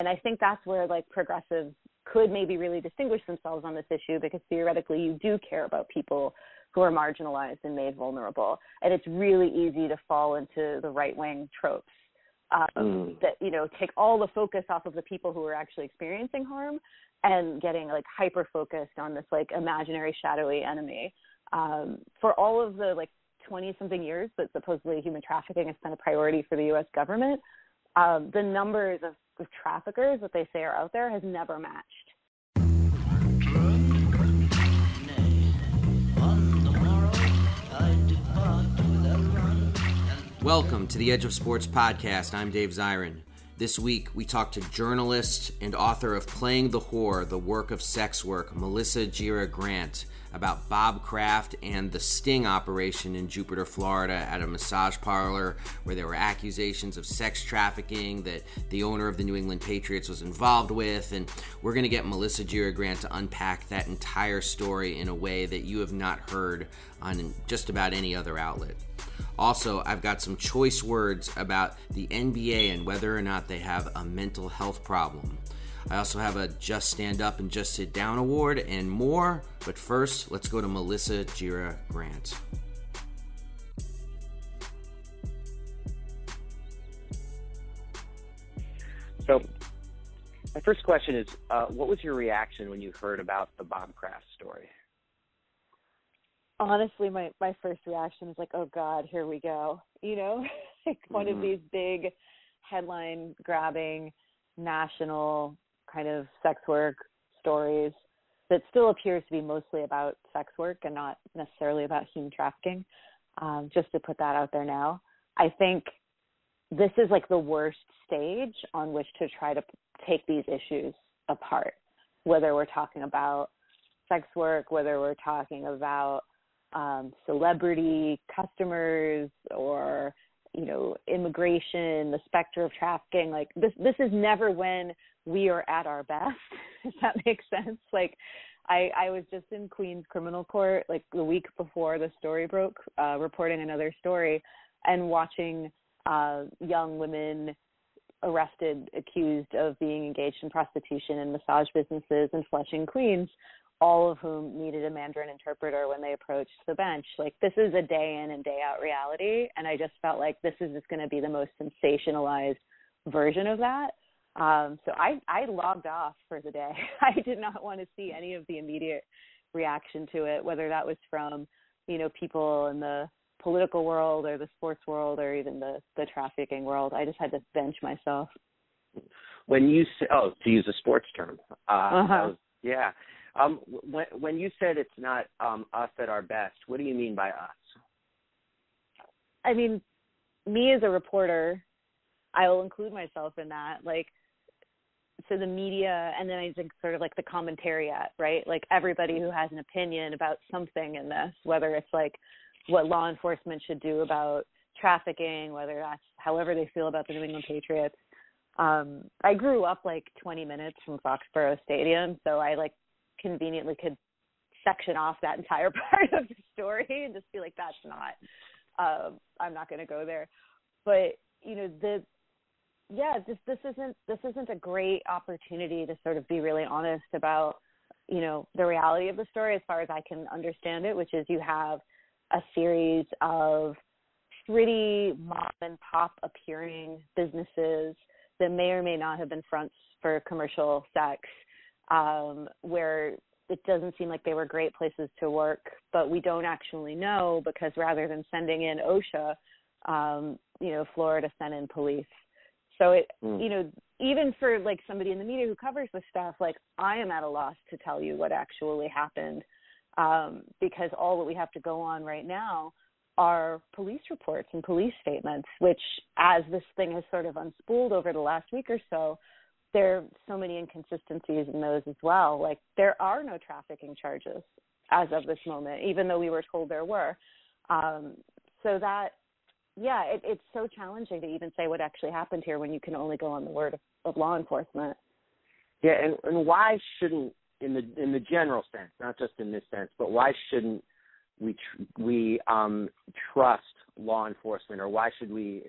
And I think that's where like progressives could maybe really distinguish themselves on this issue because theoretically you do care about people who are marginalized and made vulnerable. And it's really easy to fall into the right wing tropes um, mm. that, you know, take all the focus off of the people who are actually experiencing harm and getting like hyper focused on this like imaginary shadowy enemy. Um, for all of the like 20 something years that supposedly human trafficking has been a priority for the US government, um, the numbers of, of traffickers that they say are out there has never matched. Welcome to the Edge of Sports podcast. I'm Dave Zirin. This week, we talk to journalist and author of Playing the Whore, the work of sex work, Melissa Gira Grant about Bob Kraft and the sting operation in Jupiter, Florida, at a massage parlor where there were accusations of sex trafficking that the owner of the New England Patriots was involved with. And we're going to get Melissa Gira Grant to unpack that entire story in a way that you have not heard on just about any other outlet. Also, I've got some choice words about the NBA and whether or not they have a mental health problem. I also have a Just Stand Up and Just Sit Down award and more. But first, let's go to Melissa Gira Grant. So, my first question is uh, what was your reaction when you heard about the Bob Kraft story? Honestly, my, my first reaction was like, oh God, here we go. You know, like one mm-hmm. of these big headline grabbing national kind of sex work stories that still appears to be mostly about sex work and not necessarily about human trafficking. Um, just to put that out there now, I think this is like the worst stage on which to try to take these issues apart. Whether we're talking about sex work, whether we're talking about um, celebrity customers or you know immigration, the specter of trafficking. Like this, this is never when we are at our best if that makes sense. Like i i was just in queens criminal court like the week before the story broke uh reporting another story and watching uh young women arrested accused of being engaged in prostitution and massage businesses in flushing queens all of whom needed a mandarin interpreter when they approached the bench. Like this is a day in and day out reality and i just felt like this is just going to be the most sensationalized version of that um, so I, I logged off for the day. I did not want to see any of the immediate reaction to it, whether that was from, you know, people in the political world or the sports world or even the, the trafficking world. I just had to bench myself. When you say, oh, to use a sports term, uh, uh-huh. was, yeah. Um, when, when you said it's not um, us at our best, what do you mean by us? I mean, me as a reporter, I will include myself in that. Like, so the media and then I think sort of like the commentariat, right? Like everybody who has an opinion about something in this, whether it's like what law enforcement should do about trafficking, whether that's however they feel about the New England Patriots. Um, I grew up like 20 minutes from Foxborough Stadium, so I like conveniently could section off that entire part of the story and just be like, that's not, um, I'm not going to go there. But you know, the yeah, this this isn't this isn't a great opportunity to sort of be really honest about you know the reality of the story as far as I can understand it, which is you have a series of pretty mom and pop appearing businesses that may or may not have been fronts for commercial sex, um, where it doesn't seem like they were great places to work, but we don't actually know because rather than sending in OSHA, um, you know, Florida sent in police. So it, mm. you know, even for like somebody in the media who covers this stuff, like I am at a loss to tell you what actually happened, um, because all that we have to go on right now are police reports and police statements, which, as this thing has sort of unspooled over the last week or so, there are so many inconsistencies in those as well. Like there are no trafficking charges as of this moment, even though we were told there were. Um, so that yeah, it, it's so challenging to even say what actually happened here when you can only go on the word of, of law enforcement. Yeah, and, and why shouldn't, in the in the general sense, not just in this sense, but why shouldn't we tr- we um, trust law enforcement, or why should we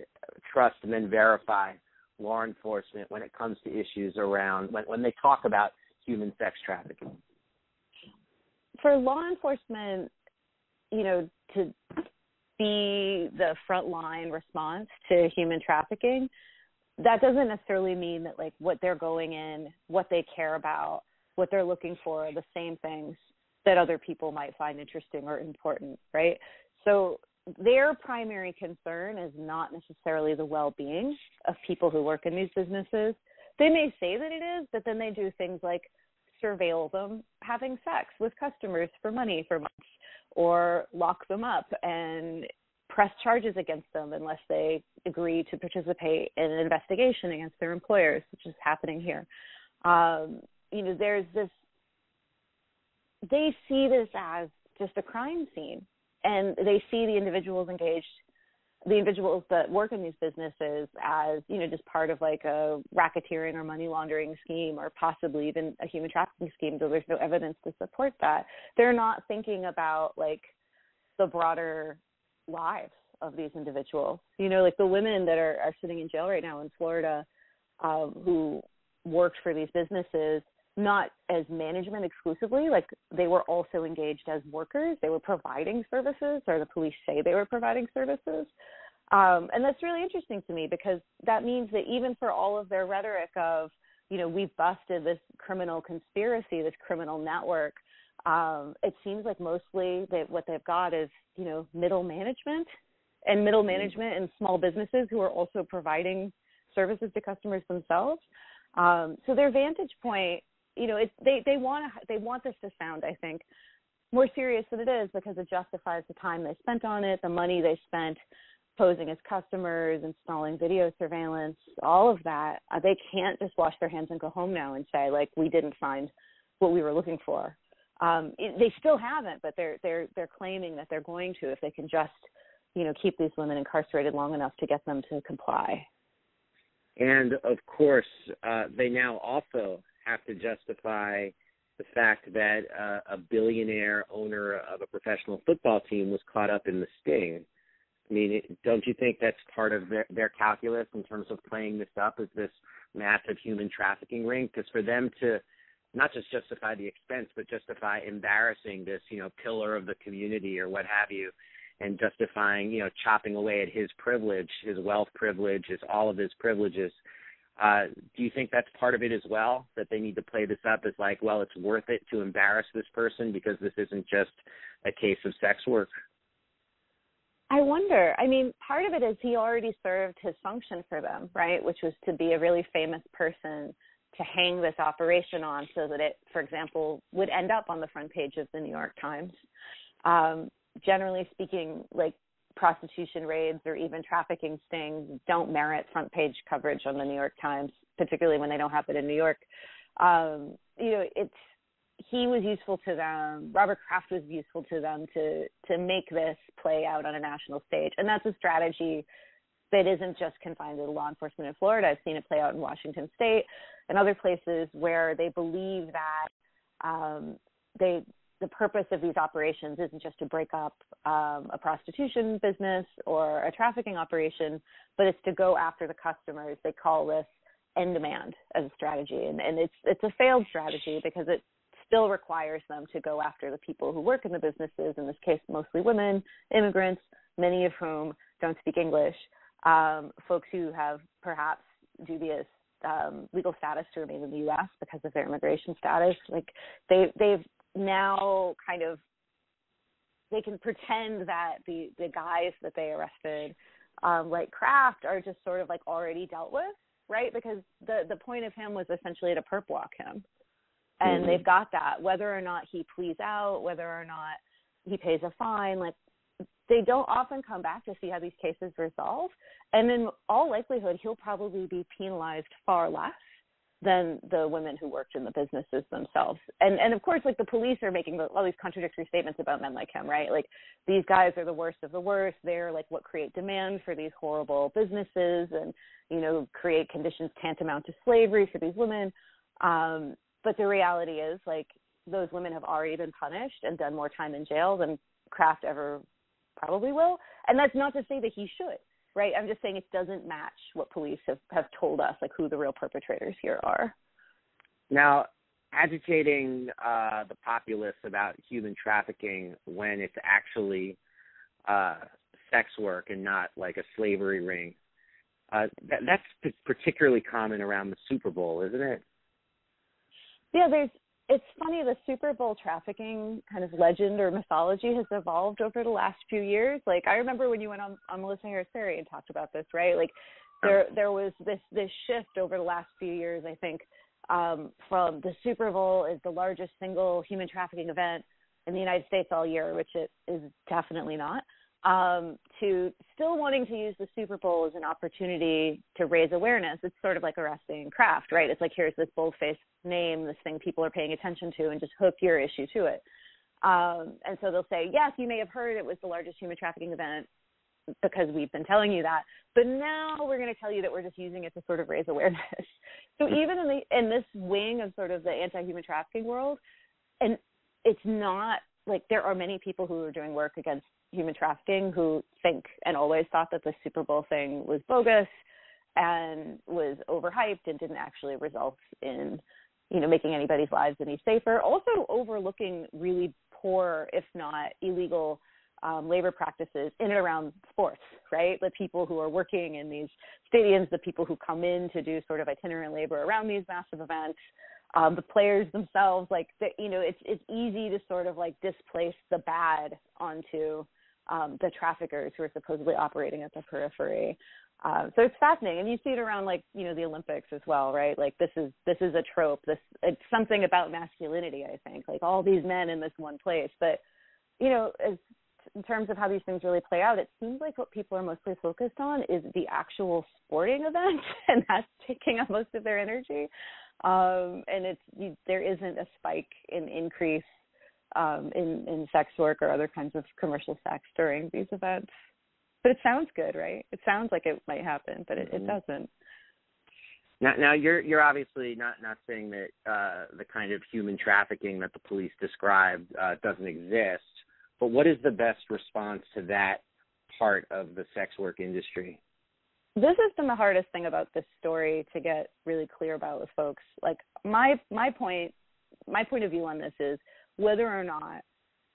trust and then verify law enforcement when it comes to issues around when when they talk about human sex trafficking? For law enforcement, you know, to be the frontline response to human trafficking, that doesn't necessarily mean that like what they're going in, what they care about, what they're looking for are the same things that other people might find interesting or important, right? So their primary concern is not necessarily the well-being of people who work in these businesses. They may say that it is, but then they do things like surveil them having sex with customers for money for months or lock them up and press charges against them unless they agree to participate in an investigation against their employers, which is happening here. Um, you know, there's this, they see this as just a crime scene and they see the individuals engaged the individuals that work in these businesses as you know just part of like a racketeering or money laundering scheme or possibly even a human trafficking scheme though there's no evidence to support that they're not thinking about like the broader lives of these individuals. You know like the women that are are sitting in jail right now in florida um who worked for these businesses not as management exclusively like they were also engaged as workers. They were providing services or the police say they were providing services. Um, and that's really interesting to me because that means that even for all of their rhetoric of you know we've busted this criminal conspiracy this criminal network um, it seems like mostly that what they've got is you know middle management and middle mm-hmm. management and small businesses who are also providing services to customers themselves. Um, so their vantage point you know, it's they they want to they want this to sound, I think, more serious than it is because it justifies the time they spent on it, the money they spent posing as customers, installing video surveillance, all of that. Uh, they can't just wash their hands and go home now and say like we didn't find what we were looking for. Um, it, they still haven't, but they're they're they're claiming that they're going to if they can just you know keep these women incarcerated long enough to get them to comply. And of course, uh, they now also have to justify the fact that uh, a billionaire owner of a professional football team was caught up in the sting. I mean, don't you think that's part of their, their calculus in terms of playing this up as this massive human trafficking ring? Because for them to not just justify the expense, but justify embarrassing this, you know, pillar of the community or what have you, and justifying, you know, chopping away at his privilege, his wealth privilege, his all of his privileges uh, do you think that's part of it as well? That they need to play this up as like, well, it's worth it to embarrass this person because this isn't just a case of sex work? I wonder. I mean, part of it is he already served his function for them, right? Which was to be a really famous person to hang this operation on so that it, for example, would end up on the front page of the New York Times. Um, generally speaking, like prostitution raids or even trafficking stings don't merit front page coverage on the New York Times, particularly when they don't happen in New York. Um, you know, it's he was useful to them. Robert Kraft was useful to them to to make this play out on a national stage, and that's a strategy that isn't just confined to law enforcement in Florida. I've seen it play out in Washington State and other places where they believe that um, they the purpose of these operations isn't just to break up um, a prostitution business or a trafficking operation, but it's to go after the customers. They call this end demand as a strategy, and, and it's it's a failed strategy because it still requires them to go after the people who work in the businesses. In this case, mostly women, immigrants, many of whom don't speak English, um, folks who have perhaps dubious um, legal status to remain in the U.S. because of their immigration status. Like they they've now kind of they can pretend that the the guys that they arrested, um, like Kraft, are just sort of like already dealt with, right? Because the the point of him was essentially to perp walk him, and mm-hmm. they've got that. Whether or not he pleads out, whether or not he pays a fine, like they don't often come back to see how these cases resolve. And in all likelihood, he'll probably be penalized far less than the women who worked in the businesses themselves. And and of course, like the police are making all these contradictory statements about men like him, right? Like these guys are the worst of the worst. They're like what create demand for these horrible businesses, and you know create conditions tantamount to slavery for these women. Um, but the reality is, like those women have already been punished and done more time in jail than Kraft ever probably will. And that's not to say that he should right? I'm just saying it doesn't match what police have, have told us, like who the real perpetrators here are. Now, agitating uh, the populace about human trafficking when it's actually uh, sex work and not like a slavery ring, uh, that, that's p- particularly common around the Super Bowl, isn't it? Yeah, there's it's funny the Super Bowl trafficking kind of legend or mythology has evolved over the last few years. Like I remember when you went on, on Melissa Harris Perry and talked about this, right? Like there there was this this shift over the last few years, I think, um, from the Super Bowl is the largest single human trafficking event in the United States all year, which it is definitely not um, to still wanting to use the Super Bowl as an opportunity to raise awareness. It's sort of like arresting Kraft, right? It's like here's this bold-faced name, this thing people are paying attention to, and just hook your issue to it. Um, and so they'll say, yes, you may have heard it was the largest human trafficking event because we've been telling you that, but now we're going to tell you that we're just using it to sort of raise awareness. so even in the in this wing of sort of the anti-human trafficking world, and it's not like there are many people who are doing work against human trafficking who think and always thought that the Super Bowl thing was bogus and was overhyped and didn't actually result in you know making anybody's lives any safer. Also overlooking really poor if not illegal um, labor practices in and around sports right? The people who are working in these stadiums the people who come in to do sort of itinerant labor around these massive events um, the players themselves like the, you know it's it's easy to sort of like displace the bad onto um, the traffickers who are supposedly operating at the periphery. Um, so it's fascinating, and you see it around like you know the Olympics as well, right? Like this is this is a trope. This it's something about masculinity, I think. Like all these men in this one place, but you know, as in terms of how these things really play out, it seems like what people are mostly focused on is the actual sporting event, and that's taking up most of their energy. Um, and it's you, there isn't a spike in increase um, in in sex work or other kinds of commercial sex during these events. But it sounds good, right? It sounds like it might happen, but it, mm-hmm. it doesn't. Now, now you're you're obviously not not saying that uh, the kind of human trafficking that the police described uh, doesn't exist, but what is the best response to that part of the sex work industry? This has been the hardest thing about this story to get really clear about with folks. Like my my point my point of view on this is whether or not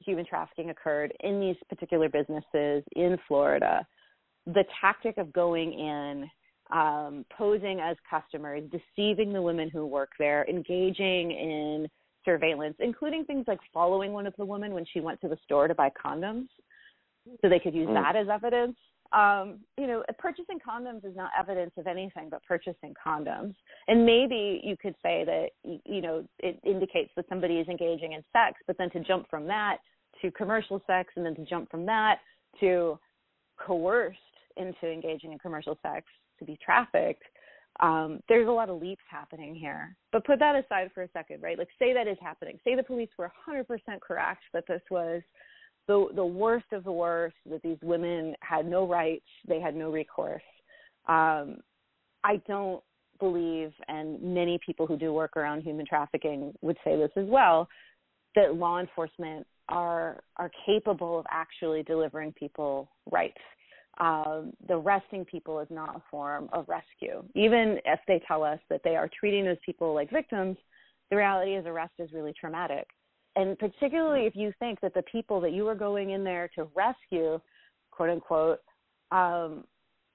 human trafficking occurred in these particular businesses in Florida, the tactic of going in, um, posing as customers, deceiving the women who work there, engaging in surveillance, including things like following one of the women when she went to the store to buy condoms, so they could use mm. that as evidence um, you know, purchasing condoms is not evidence of anything but purchasing condoms. And maybe you could say that, you know, it indicates that somebody is engaging in sex, but then to jump from that to commercial sex and then to jump from that to coerced into engaging in commercial sex to be trafficked, um, there's a lot of leaps happening here. But put that aside for a second, right? Like, say that is happening. Say the police were 100% correct that this was the the worst of the worst that these women had no rights, they had no recourse. Um, I don't believe, and many people who do work around human trafficking would say this as well, that law enforcement are are capable of actually delivering people rights. Um, the arresting people is not a form of rescue. Even if they tell us that they are treating those people like victims, the reality is arrest is really traumatic. And particularly if you think that the people that you are going in there to rescue, quote unquote, um,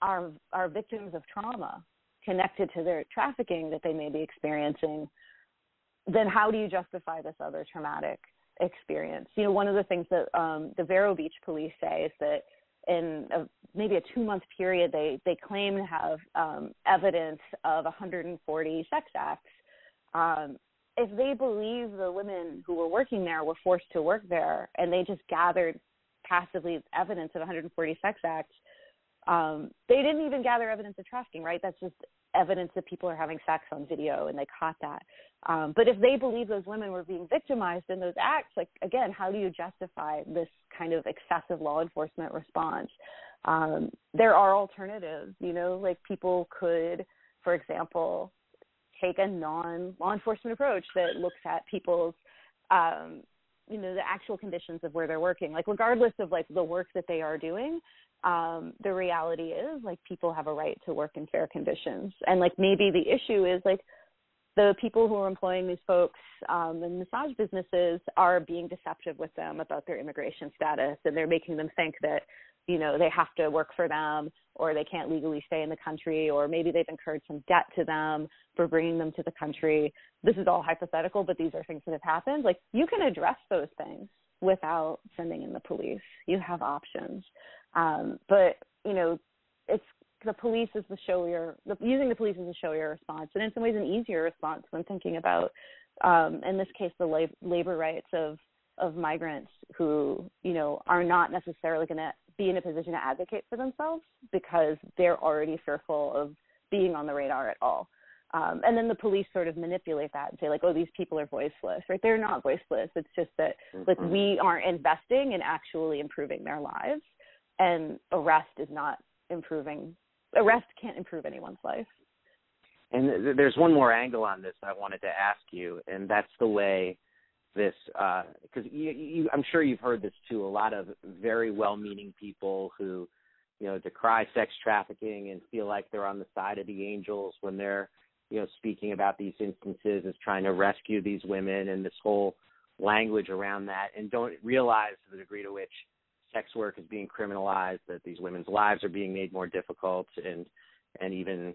are are victims of trauma connected to their trafficking that they may be experiencing, then how do you justify this other traumatic experience? You know, one of the things that um, the Vero Beach police say is that in a, maybe a two month period, they they claim to have um, evidence of 140 sex acts. Um, if they believe the women who were working there were forced to work there, and they just gathered passively evidence of 140 sex acts, um, they didn't even gather evidence of trafficking, right? That's just evidence that people are having sex on video and they caught that. Um, but if they believe those women were being victimized in those acts, like again, how do you justify this kind of excessive law enforcement response? Um, there are alternatives, you know, like people could, for example, take a non law enforcement approach that looks at people's um, you know the actual conditions of where they're working. Like regardless of like the work that they are doing um the reality is like people have a right to work in fair conditions. And like maybe the issue is like the people who are employing these folks um in massage businesses are being deceptive with them about their immigration status and they're making them think that you know they have to work for them or they can't legally stay in the country or maybe they've incurred some debt to them for bringing them to the country. This is all hypothetical but these are things that have happened. Like you can address those things without sending in the police. You have options. Um, but you know it's the police is the showier the, using the police is a showier response. And in some ways an easier response when thinking about um, in this case the lab- labor rights of of migrants who you know are not necessarily going to be in a position to advocate for themselves because they're already fearful of being on the radar at all. Um, and then the police sort of manipulate that and say like, oh, these people are voiceless, right? They're not voiceless. It's just that mm-hmm. like we aren't investing in actually improving their lives, and arrest is not improving. Arrest can't improve anyone's life. And there's one more angle on this I wanted to ask you, and that's the way this because uh, you, you, I'm sure you've heard this too. A lot of very well-meaning people who, you know, decry sex trafficking and feel like they're on the side of the angels when they're, you know, speaking about these instances as trying to rescue these women and this whole language around that, and don't realize the degree to which sex work is being criminalized, that these women's lives are being made more difficult, and and even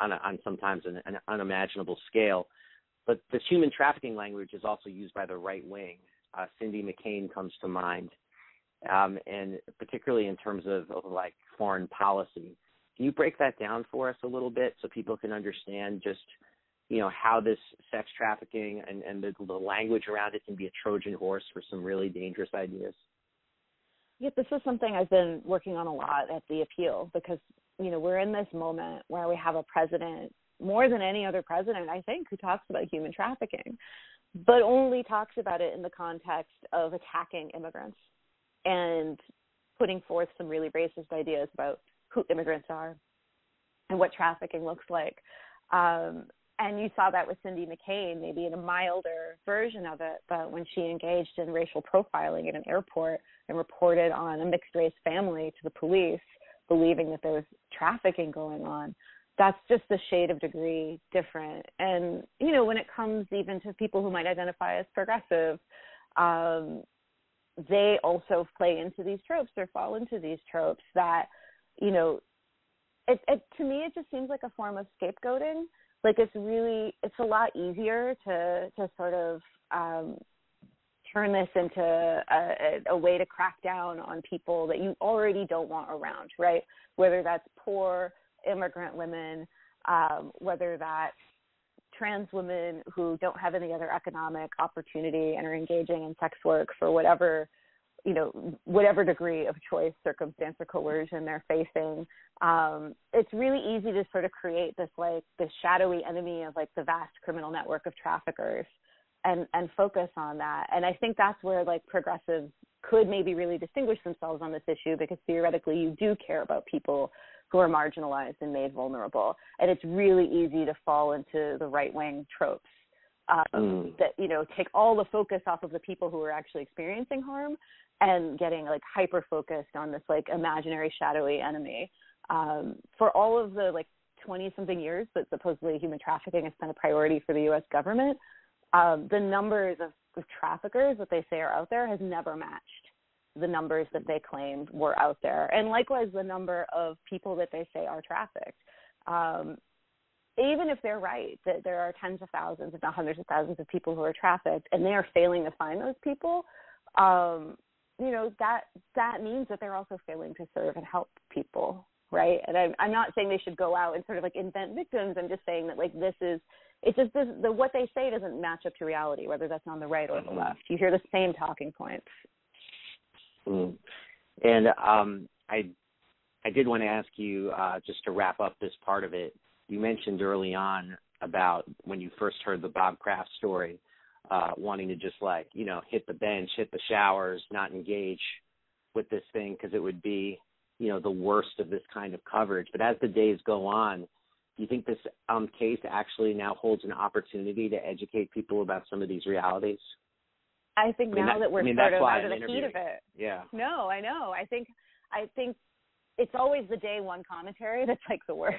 on, a, on sometimes an, an unimaginable scale. But this human trafficking language is also used by the right wing. Uh, Cindy McCain comes to mind, um, and particularly in terms of, of like foreign policy. Can you break that down for us a little bit so people can understand just you know how this sex trafficking and, and the, the language around it can be a Trojan horse for some really dangerous ideas? Yeah, this is something I've been working on a lot at the appeal because you know we're in this moment where we have a president more than any other president, I think, who talks about human trafficking, but only talks about it in the context of attacking immigrants and putting forth some really racist ideas about who immigrants are and what trafficking looks like. Um, and you saw that with Cindy McCain, maybe in a milder version of it, but when she engaged in racial profiling at an airport and reported on a mixed race family to the police, believing that there was trafficking going on, that's just a shade of degree different. And you know, when it comes even to people who might identify as progressive, um, they also play into these tropes or fall into these tropes that, you know, it, it to me it just seems like a form of scapegoating. Like it's really it's a lot easier to to sort of um, turn this into a, a, way to crack down on people that you already don't want around, right? Whether that's poor immigrant women, um, whether that's trans women who don't have any other economic opportunity and are engaging in sex work for whatever you know whatever degree of choice circumstance or coercion they're facing. Um it's really easy to sort of create this like this shadowy enemy of like the vast criminal network of traffickers and and focus on that. And i think that's where like progressives could maybe really distinguish themselves on this issue because theoretically you do care about people who are marginalized and made vulnerable. And it's really easy to fall into the right wing tropes um, mm. that you know take all the focus off of the people who are actually experiencing harm and getting like hyper focused on this like imaginary shadowy enemy. Um, for all of the like 20 something years that supposedly human trafficking has been a priority for the U.S. government, um, the numbers of, of traffickers that they say are out there has never matched the numbers that they claimed were out there, and likewise the number of people that they say are trafficked. Um, even if they're right that there are tens of thousands, if not hundreds of thousands of people who are trafficked, and they are failing to find those people, um, you know that that means that they're also failing to serve and help people, right? And I'm, I'm not saying they should go out and sort of like invent victims. I'm just saying that like this is it's just this, the what they say doesn't match up to reality, whether that's on the right or the mm-hmm. left. You hear the same talking points. Mm. And um, I I did want to ask you uh, just to wrap up this part of it. You mentioned early on about when you first heard the Bob Kraft story, uh, wanting to just like you know hit the bench, hit the showers, not engage with this thing because it would be you know the worst of this kind of coverage. But as the days go on, do you think this um, case actually now holds an opportunity to educate people about some of these realities? I think I mean, now that, that we're I mean, sort of out of the heat of it. Yeah. No, I know. I think I think it's always the day one commentary that's like the worst.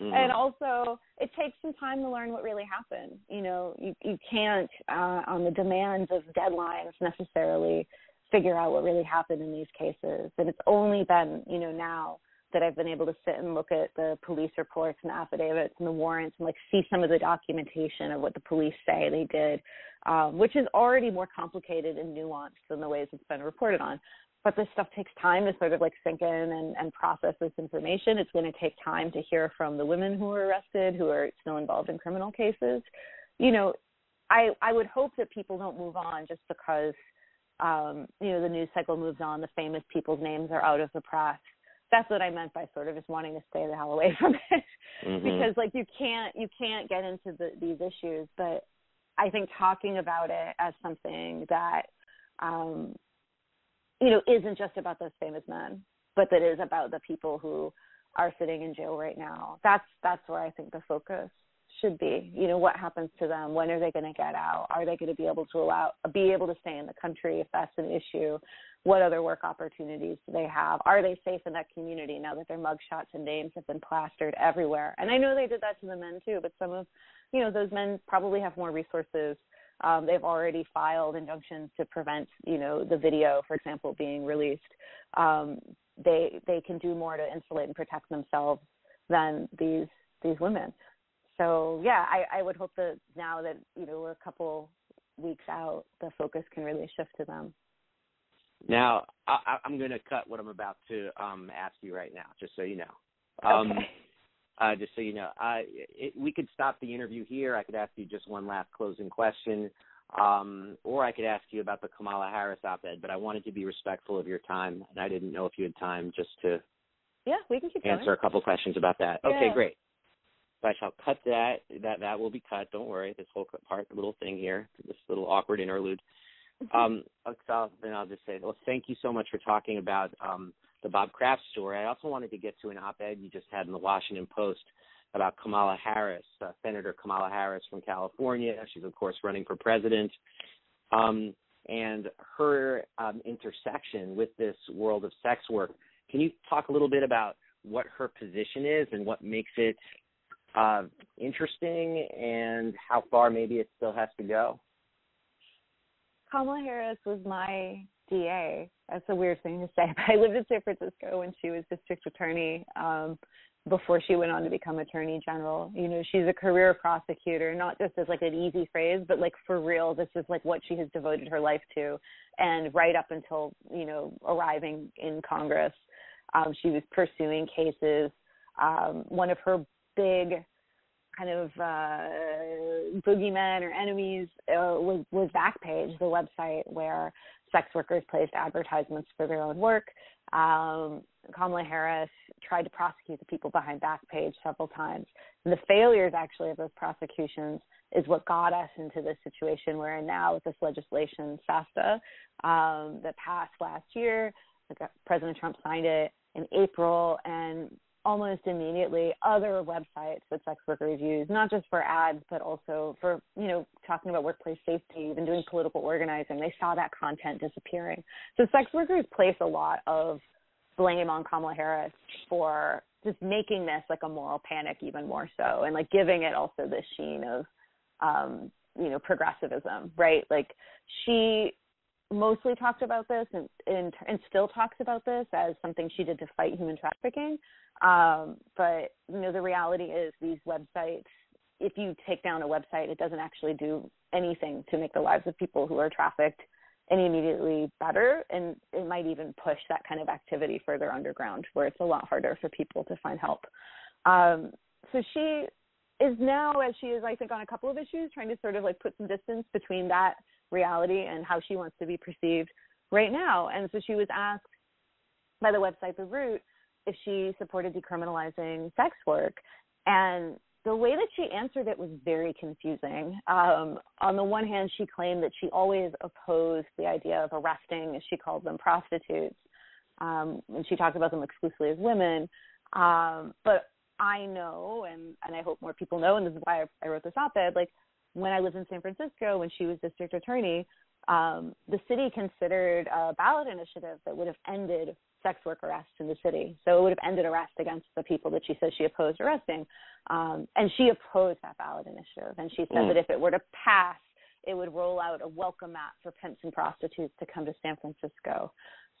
Mm-hmm. And also, it takes some time to learn what really happened. You know, you you can't uh, on the demands of deadlines necessarily figure out what really happened in these cases. And it's only been, you know, now that I've been able to sit and look at the police reports and affidavits and the warrants and like see some of the documentation of what the police say they did, um, which is already more complicated and nuanced than the ways it's been reported on. But this stuff takes time to sort of like sink in and, and process this information. It's going to take time to hear from the women who were arrested, who are still involved in criminal cases. You know, I I would hope that people don't move on just because um, you know the news cycle moves on, the famous people's names are out of the press that's what I meant by sort of just wanting to stay the hell away from it mm-hmm. because like you can't you can't get into the, these issues but I think talking about it as something that um you know isn't just about those famous men but that is about the people who are sitting in jail right now that's that's where I think the focus should be. You know, what happens to them? When are they going to get out? Are they going to be able to allow be able to stay in the country if that's an issue? What other work opportunities do they have? Are they safe in that community now that their mugshots and names have been plastered everywhere? And I know they did that to the men too, but some of, you know, those men probably have more resources. Um, they've already filed injunctions to prevent, you know, the video, for example, being released. Um, they they can do more to insulate and protect themselves than these these women so yeah, I, I would hope that now that you know we're a couple weeks out, the focus can really shift to them. Now, I, I'm going to cut what I'm about to um, ask you right now, just so you know. Um, okay. Uh, just so you know, uh, it, we could stop the interview here. I could ask you just one last closing question, um, or I could ask you about the Kamala Harris op-ed. But I wanted to be respectful of your time, and I didn't know if you had time just to yeah, we can keep answer going. a couple questions about that. Yeah. Okay, great. So I shall cut that. That that will be cut. Don't worry. This whole part, the little thing here, this little awkward interlude. Mm-hmm. Um, so then I'll just say, well, thank you so much for talking about um, the Bob Kraft story. I also wanted to get to an op-ed you just had in the Washington Post about Kamala Harris, uh, Senator Kamala Harris from California. She's of course running for president, um, and her um, intersection with this world of sex work. Can you talk a little bit about what her position is and what makes it uh, interesting and how far maybe it still has to go? Kamala Harris was my DA. That's a weird thing to say, I lived in San Francisco when she was district attorney um, before she went on to become attorney general. You know, she's a career prosecutor, not just as like an easy phrase, but like for real, this is like what she has devoted her life to. And right up until, you know, arriving in Congress, um, she was pursuing cases. Um, one of her big kind of uh, boogeymen or enemies uh, was, was Backpage, the website where sex workers placed advertisements for their own work. Um, Kamala Harris tried to prosecute the people behind Backpage several times. The failures, actually, of those prosecutions is what got us into this situation we're in now with this legislation, SESTA, um, that passed last year. President Trump signed it in April, and almost immediately other websites that sex workers use, not just for ads, but also for, you know, talking about workplace safety, even doing political organizing. They saw that content disappearing. So sex workers place a lot of blame on Kamala Harris for just making this like a moral panic even more so and like giving it also this sheen of um you know progressivism right like she mostly talked about this and, and and still talks about this as something she did to fight human trafficking. Um but you know the reality is these websites if you take down a website it doesn't actually do anything to make the lives of people who are trafficked any immediately better. And it might even push that kind of activity further underground where it's a lot harder for people to find help. Um so she is now as she is i think on a couple of issues trying to sort of like put some distance between that reality and how she wants to be perceived right now. And so she was asked by the website The Root if she supported decriminalizing sex work. And the way that she answered it was very confusing. Um, on the one hand, she claimed that she always opposed the idea of arresting, as she called them, prostitutes. Um, and she talked about them exclusively as women. Um, but I know, and, and I hope more people know, and this is why I, I wrote this op ed, like when I lived in San Francisco, when she was district attorney, um, the city considered a ballot initiative that would have ended sex work arrests in the city. So it would have ended arrests against the people that she says she opposed arresting. Um, and she opposed that ballot initiative. And she said mm. that if it were to pass, it would roll out a welcome mat for pimps and prostitutes to come to San Francisco.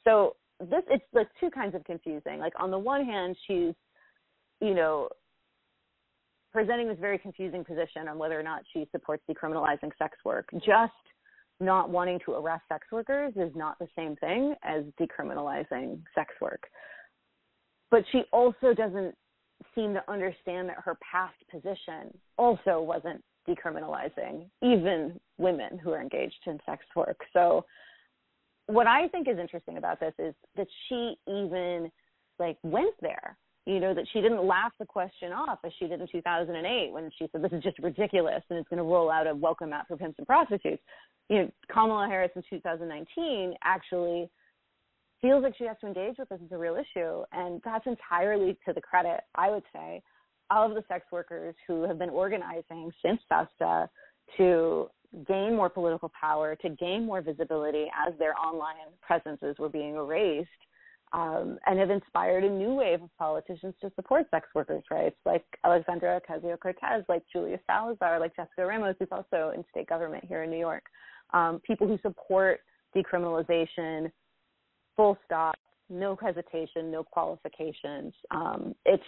So this it's like two kinds of confusing. Like on the one hand, she's, you know, presenting this very confusing position on whether or not she supports decriminalizing sex work. Just not wanting to arrest sex workers is not the same thing as decriminalizing sex work. But she also doesn't seem to understand that her past position also wasn't decriminalizing even women who are engaged in sex work. So what I think is interesting about this is that she even like went there you know, that she didn't laugh the question off as she did in 2008 when she said, this is just ridiculous and it's going to roll out a welcome mat for pimps and prostitutes. You know, Kamala Harris in 2019 actually feels like she has to engage with this as a real issue. And that's entirely to the credit, I would say, of the sex workers who have been organizing since FOSTA to gain more political power, to gain more visibility as their online presences were being erased um, and have inspired a new wave of politicians to support sex workers' rights, like Alexandria Ocasio Cortez, like Julia Salazar, like Jessica Ramos, who's also in state government here in New York. Um, people who support decriminalization, full stop, no hesitation, no qualifications. Um, it's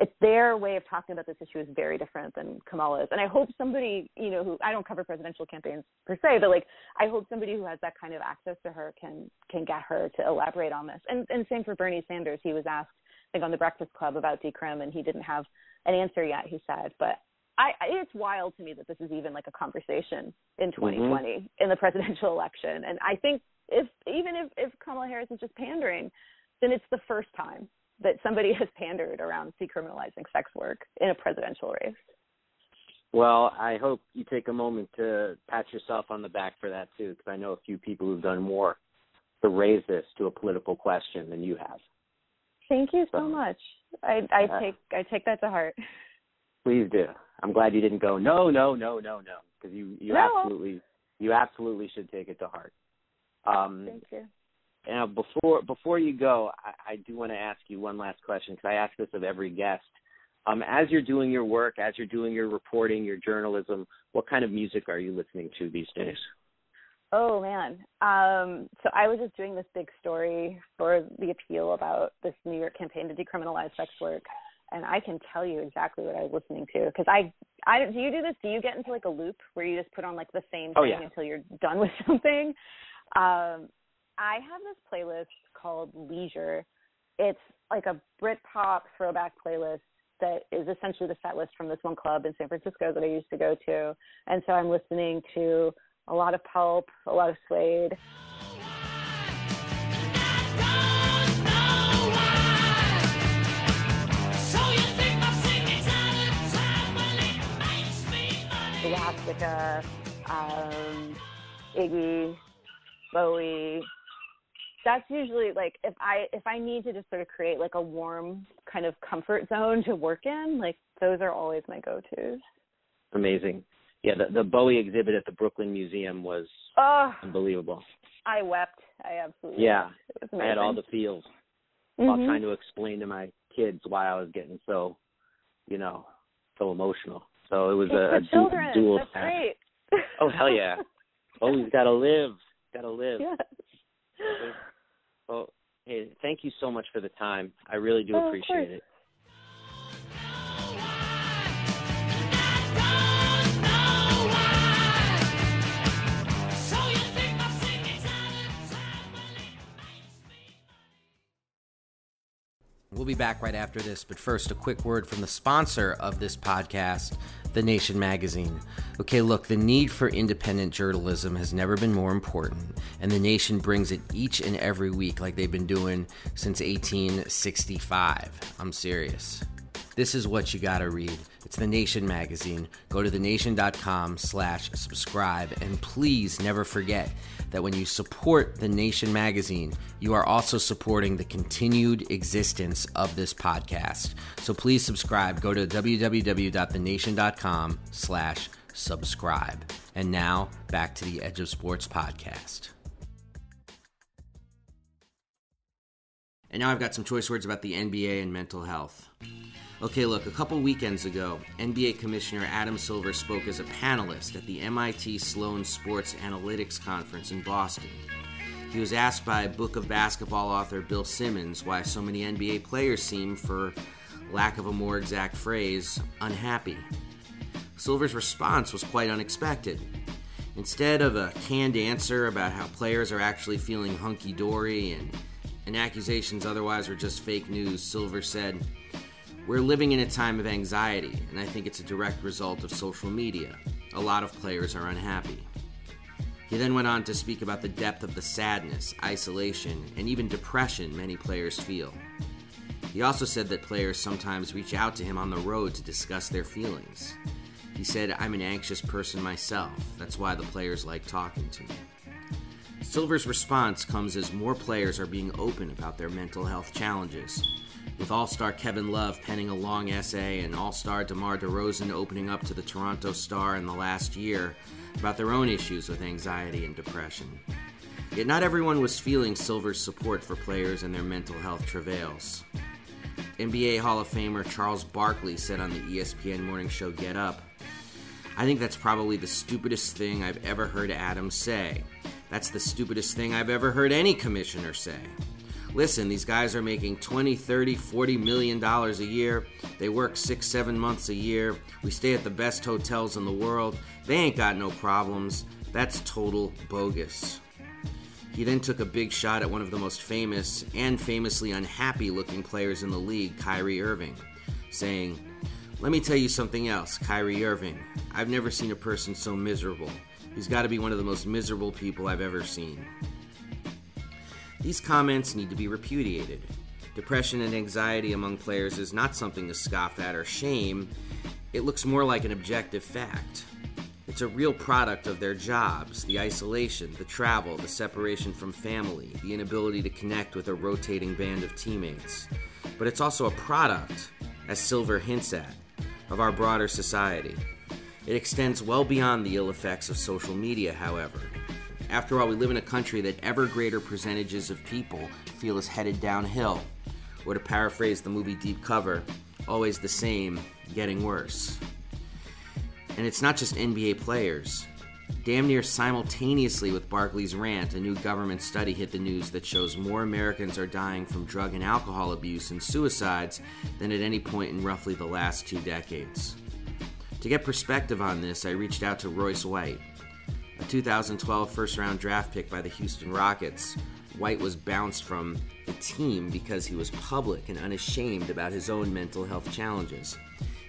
it's their way of talking about this issue is very different than Kamala's. And I hope somebody, you know, who I don't cover presidential campaigns per se, but like I hope somebody who has that kind of access to her can can get her to elaborate on this. And and same for Bernie Sanders. He was asked, I think, on the Breakfast Club about decrim, and he didn't have an answer yet. He said, but I, it's wild to me that this is even like a conversation in 2020 mm-hmm. in the presidential election. And I think if even if, if Kamala Harris is just pandering, then it's the first time that somebody has pandered around decriminalizing sex work in a presidential race. Well, I hope you take a moment to pat yourself on the back for that too, because I know a few people who've done more to raise this to a political question than you have. Thank you so, so much. I, I uh, take I take that to heart. Please do. I'm glad you didn't go no no no no no because you you no. absolutely you absolutely should take it to heart. Um, Thank you. Now, before before you go, I, I do want to ask you one last question because I ask this of every guest. Um, as you're doing your work, as you're doing your reporting, your journalism, what kind of music are you listening to these days? Oh man. Um, so I was just doing this big story for the appeal about this New York campaign to decriminalize sex work, and I can tell you exactly what I was listening to because I, I do you do this? Do you get into like a loop where you just put on like the same oh, thing yeah. until you're done with something? Um, I have this playlist called Leisure. It's like a Britpop throwback playlist that is essentially the set list from this one club in San Francisco that I used to go to. And so I'm listening to a lot of Pulp, a lot of Suede. Elastica, um, Iggy, Bowie, that's usually like if I if I need to just sort of create like a warm kind of comfort zone to work in, like those are always my go-tos. Amazing. Yeah, the the Bowie exhibit at the Brooklyn Museum was oh, unbelievable. I wept. I absolutely yeah. I had all the feels mm-hmm. while trying to explain to my kids why I was getting so, you know, so emotional. So it was it's a, a du- dual That's great. Oh hell yeah! Always gotta live. Gotta live. Yeah. Well, hey, thank you so much for the time. I really do Oh, appreciate it. We'll be back right after this, but first, a quick word from the sponsor of this podcast, The Nation Magazine. Okay, look, the need for independent journalism has never been more important, and The Nation brings it each and every week like they've been doing since 1865. I'm serious. This is what you gotta read. It's The Nation Magazine. Go to thenation.com slash subscribe, and please never forget that when you support The Nation Magazine, you are also supporting the continued existence of this podcast. So please subscribe. Go to www.thenation.com slash subscribe. And now, back to the Edge of Sports podcast. And now I've got some choice words about the NBA and mental health. Okay, look, a couple weekends ago, NBA Commissioner Adam Silver spoke as a panelist at the MIT Sloan Sports Analytics Conference in Boston. He was asked by Book of Basketball author Bill Simmons why so many NBA players seem, for lack of a more exact phrase, unhappy. Silver's response was quite unexpected. Instead of a canned answer about how players are actually feeling hunky dory and, and accusations otherwise were just fake news, Silver said, we're living in a time of anxiety, and I think it's a direct result of social media. A lot of players are unhappy. He then went on to speak about the depth of the sadness, isolation, and even depression many players feel. He also said that players sometimes reach out to him on the road to discuss their feelings. He said, I'm an anxious person myself. That's why the players like talking to me. Silver's response comes as more players are being open about their mental health challenges. With All Star Kevin Love penning a long essay and All Star DeMar DeRozan opening up to the Toronto Star in the last year about their own issues with anxiety and depression. Yet not everyone was feeling Silver's support for players and their mental health travails. NBA Hall of Famer Charles Barkley said on the ESPN morning show Get Up, I think that's probably the stupidest thing I've ever heard Adam say. That's the stupidest thing I've ever heard any commissioner say. Listen, these guys are making 20, 30, 40 million dollars a year. They work 6, 7 months a year. We stay at the best hotels in the world. They ain't got no problems. That's total bogus. He then took a big shot at one of the most famous and famously unhappy looking players in the league, Kyrie Irving, saying, Let me tell you something else, Kyrie Irving. I've never seen a person so miserable. He's got to be one of the most miserable people I've ever seen. These comments need to be repudiated. Depression and anxiety among players is not something to scoff at or shame, it looks more like an objective fact. It's a real product of their jobs the isolation, the travel, the separation from family, the inability to connect with a rotating band of teammates. But it's also a product, as Silver hints at, of our broader society. It extends well beyond the ill effects of social media, however. After all, we live in a country that ever greater percentages of people feel is headed downhill. Or to paraphrase the movie Deep Cover, always the same, getting worse. And it's not just NBA players. Damn near simultaneously with Barkley's rant, a new government study hit the news that shows more Americans are dying from drug and alcohol abuse and suicides than at any point in roughly the last two decades. To get perspective on this, I reached out to Royce White. A 2012 first round draft pick by the Houston Rockets, White was bounced from the team because he was public and unashamed about his own mental health challenges.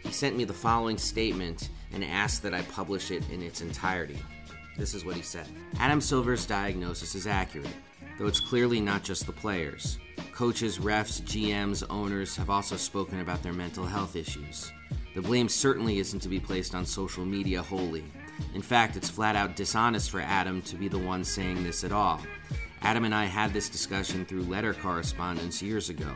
He sent me the following statement and asked that I publish it in its entirety. This is what he said Adam Silver's diagnosis is accurate, though it's clearly not just the players. Coaches, refs, GMs, owners have also spoken about their mental health issues. The blame certainly isn't to be placed on social media wholly. In fact, it's flat out dishonest for Adam to be the one saying this at all. Adam and I had this discussion through letter correspondence years ago.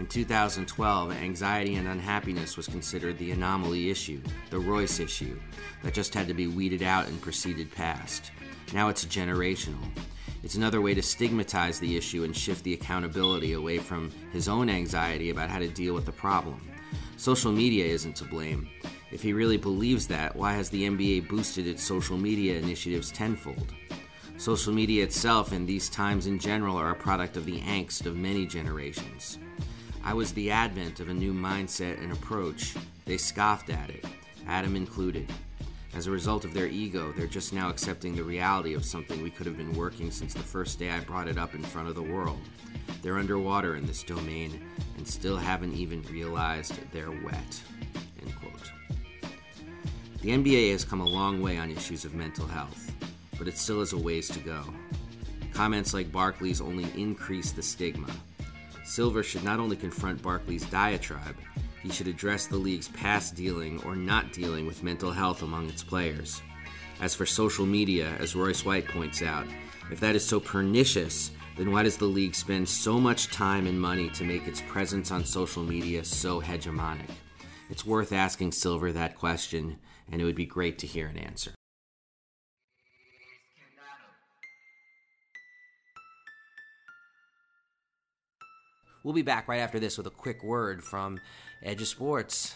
In 2012, anxiety and unhappiness was considered the anomaly issue, the Royce issue, that just had to be weeded out and proceeded past. Now it's generational. It's another way to stigmatize the issue and shift the accountability away from his own anxiety about how to deal with the problem. Social media isn't to blame. If he really believes that, why has the NBA boosted its social media initiatives tenfold? Social media itself and these times in general are a product of the angst of many generations. I was the advent of a new mindset and approach. They scoffed at it, Adam included. As a result of their ego, they're just now accepting the reality of something we could have been working since the first day I brought it up in front of the world. They're underwater in this domain and still haven't even realized they're wet. The NBA has come a long way on issues of mental health but it still has a ways to go. Comments like Barkley's only increase the stigma. Silver should not only confront Barkley's diatribe, he should address the league's past dealing or not dealing with mental health among its players. As for social media, as Royce White points out, if that is so pernicious, then why does the league spend so much time and money to make its presence on social media so hegemonic? It's worth asking Silver that question, and it would be great to hear an answer. We'll be back right after this with a quick word from Edge of Sports.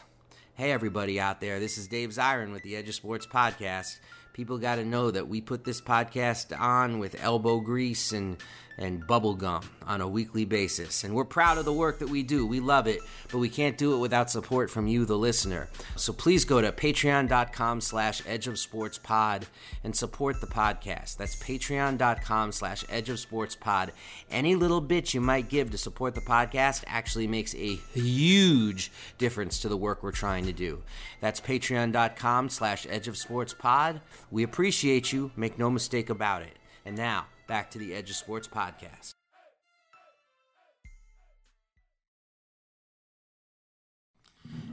Hey, everybody out there, this is Dave Zirin with the Edge of Sports podcast. People got to know that we put this podcast on with elbow grease and and bubblegum on a weekly basis. And we're proud of the work that we do. We love it, but we can't do it without support from you, the listener. So please go to patreon.com slash edge of sports pod and support the podcast. That's patreon.com slash edge of sports pod. Any little bit you might give to support the podcast actually makes a huge difference to the work we're trying to do. That's patreon.com slash edge of sports pod. We appreciate you. Make no mistake about it. And now, back to the Edge of Sports podcast.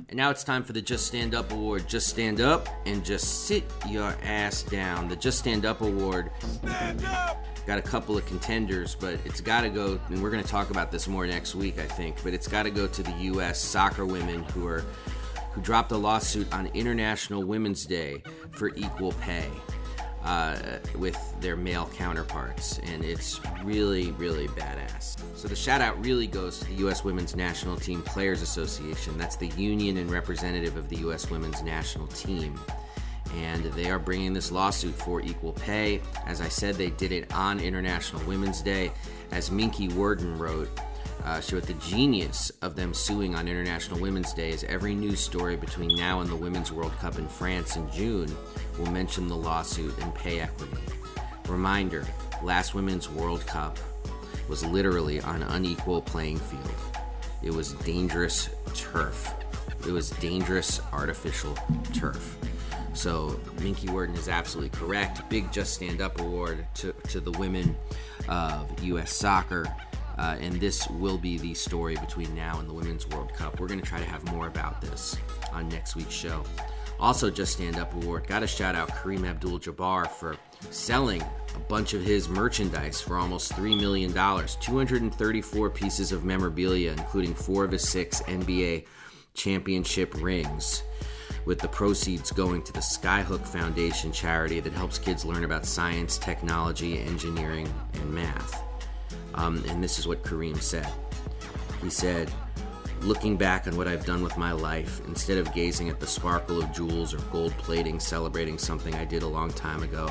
And now it's time for the Just Stand Up Award. Just stand up and just sit your ass down. The Just Stand Up Award got a couple of contenders, but it's got to go, and we're going to talk about this more next week, I think, but it's got to go to the U.S. soccer women who are who dropped a lawsuit on International Women's Day for equal pay uh, with their male counterparts, and it's really, really badass. So the shout out really goes to the U.S. Women's National Team Players Association. That's the union and representative of the U.S. Women's National Team. And they are bringing this lawsuit for equal pay. As I said, they did it on International Women's Day. As Minky Worden wrote, uh, showed the genius of them suing on International Women's Day is every news story between now and the Women's World Cup in France in June will mention the lawsuit and pay equity. Reminder last Women's World Cup was literally on unequal playing field. It was dangerous turf. It was dangerous artificial turf. So Minky Worden is absolutely correct. Big Just Stand Up award to, to the women of U.S. soccer. Uh, and this will be the story between now and the Women's World Cup. We're going to try to have more about this on next week's show. Also, Just Stand Up Award. Got to shout out Kareem Abdul Jabbar for selling a bunch of his merchandise for almost $3 million. 234 pieces of memorabilia, including four of his six NBA championship rings, with the proceeds going to the Skyhook Foundation charity that helps kids learn about science, technology, engineering, and math. Um, and this is what Kareem said. He said, Looking back on what I've done with my life, instead of gazing at the sparkle of jewels or gold plating celebrating something I did a long time ago,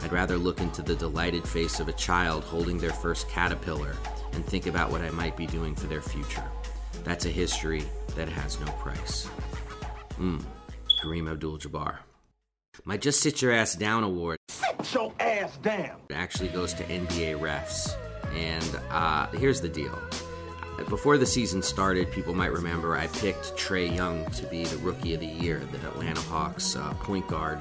I'd rather look into the delighted face of a child holding their first caterpillar and think about what I might be doing for their future. That's a history that has no price. Mmm, Kareem Abdul Jabbar. My Just Sit Your Ass Down award. Sit your ass down! It Actually goes to NBA refs. And uh, here's the deal. Before the season started, people might remember I picked Trae Young to be the Rookie of the Year, the Atlanta Hawks uh, point guard.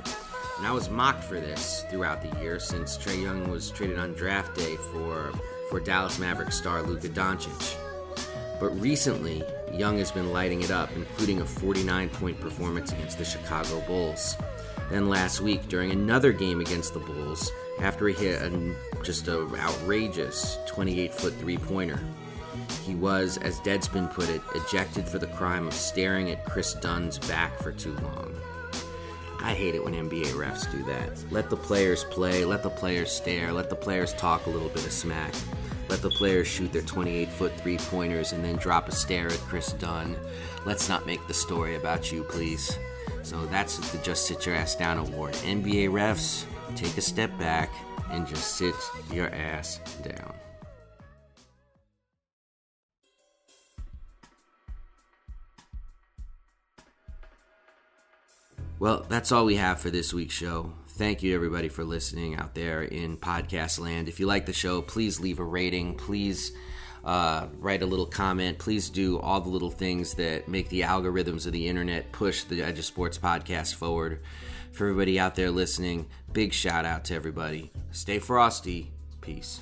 And I was mocked for this throughout the year since Trae Young was traded on draft day for, for Dallas Mavericks star Luka Doncic. But recently, Young has been lighting it up, including a 49 point performance against the Chicago Bulls. Then last week, during another game against the Bulls, after he hit a, just an outrageous 28 foot three pointer, he was, as Deadspin put it, ejected for the crime of staring at Kris Dunn's back for too long. I hate it when NBA refs do that. Let the players play, let the players stare, let the players talk a little bit of smack. Let the players shoot their 28 foot three pointers and then drop a stare at Chris Dunn. Let's not make the story about you, please. So that's the Just Sit Your Ass Down award. NBA refs, take a step back and just sit your ass down. Well, that's all we have for this week's show. Thank you, everybody, for listening out there in podcast land. If you like the show, please leave a rating. Please uh, write a little comment. Please do all the little things that make the algorithms of the internet push the Edge of Sports podcast forward. For everybody out there listening, big shout out to everybody. Stay frosty. Peace.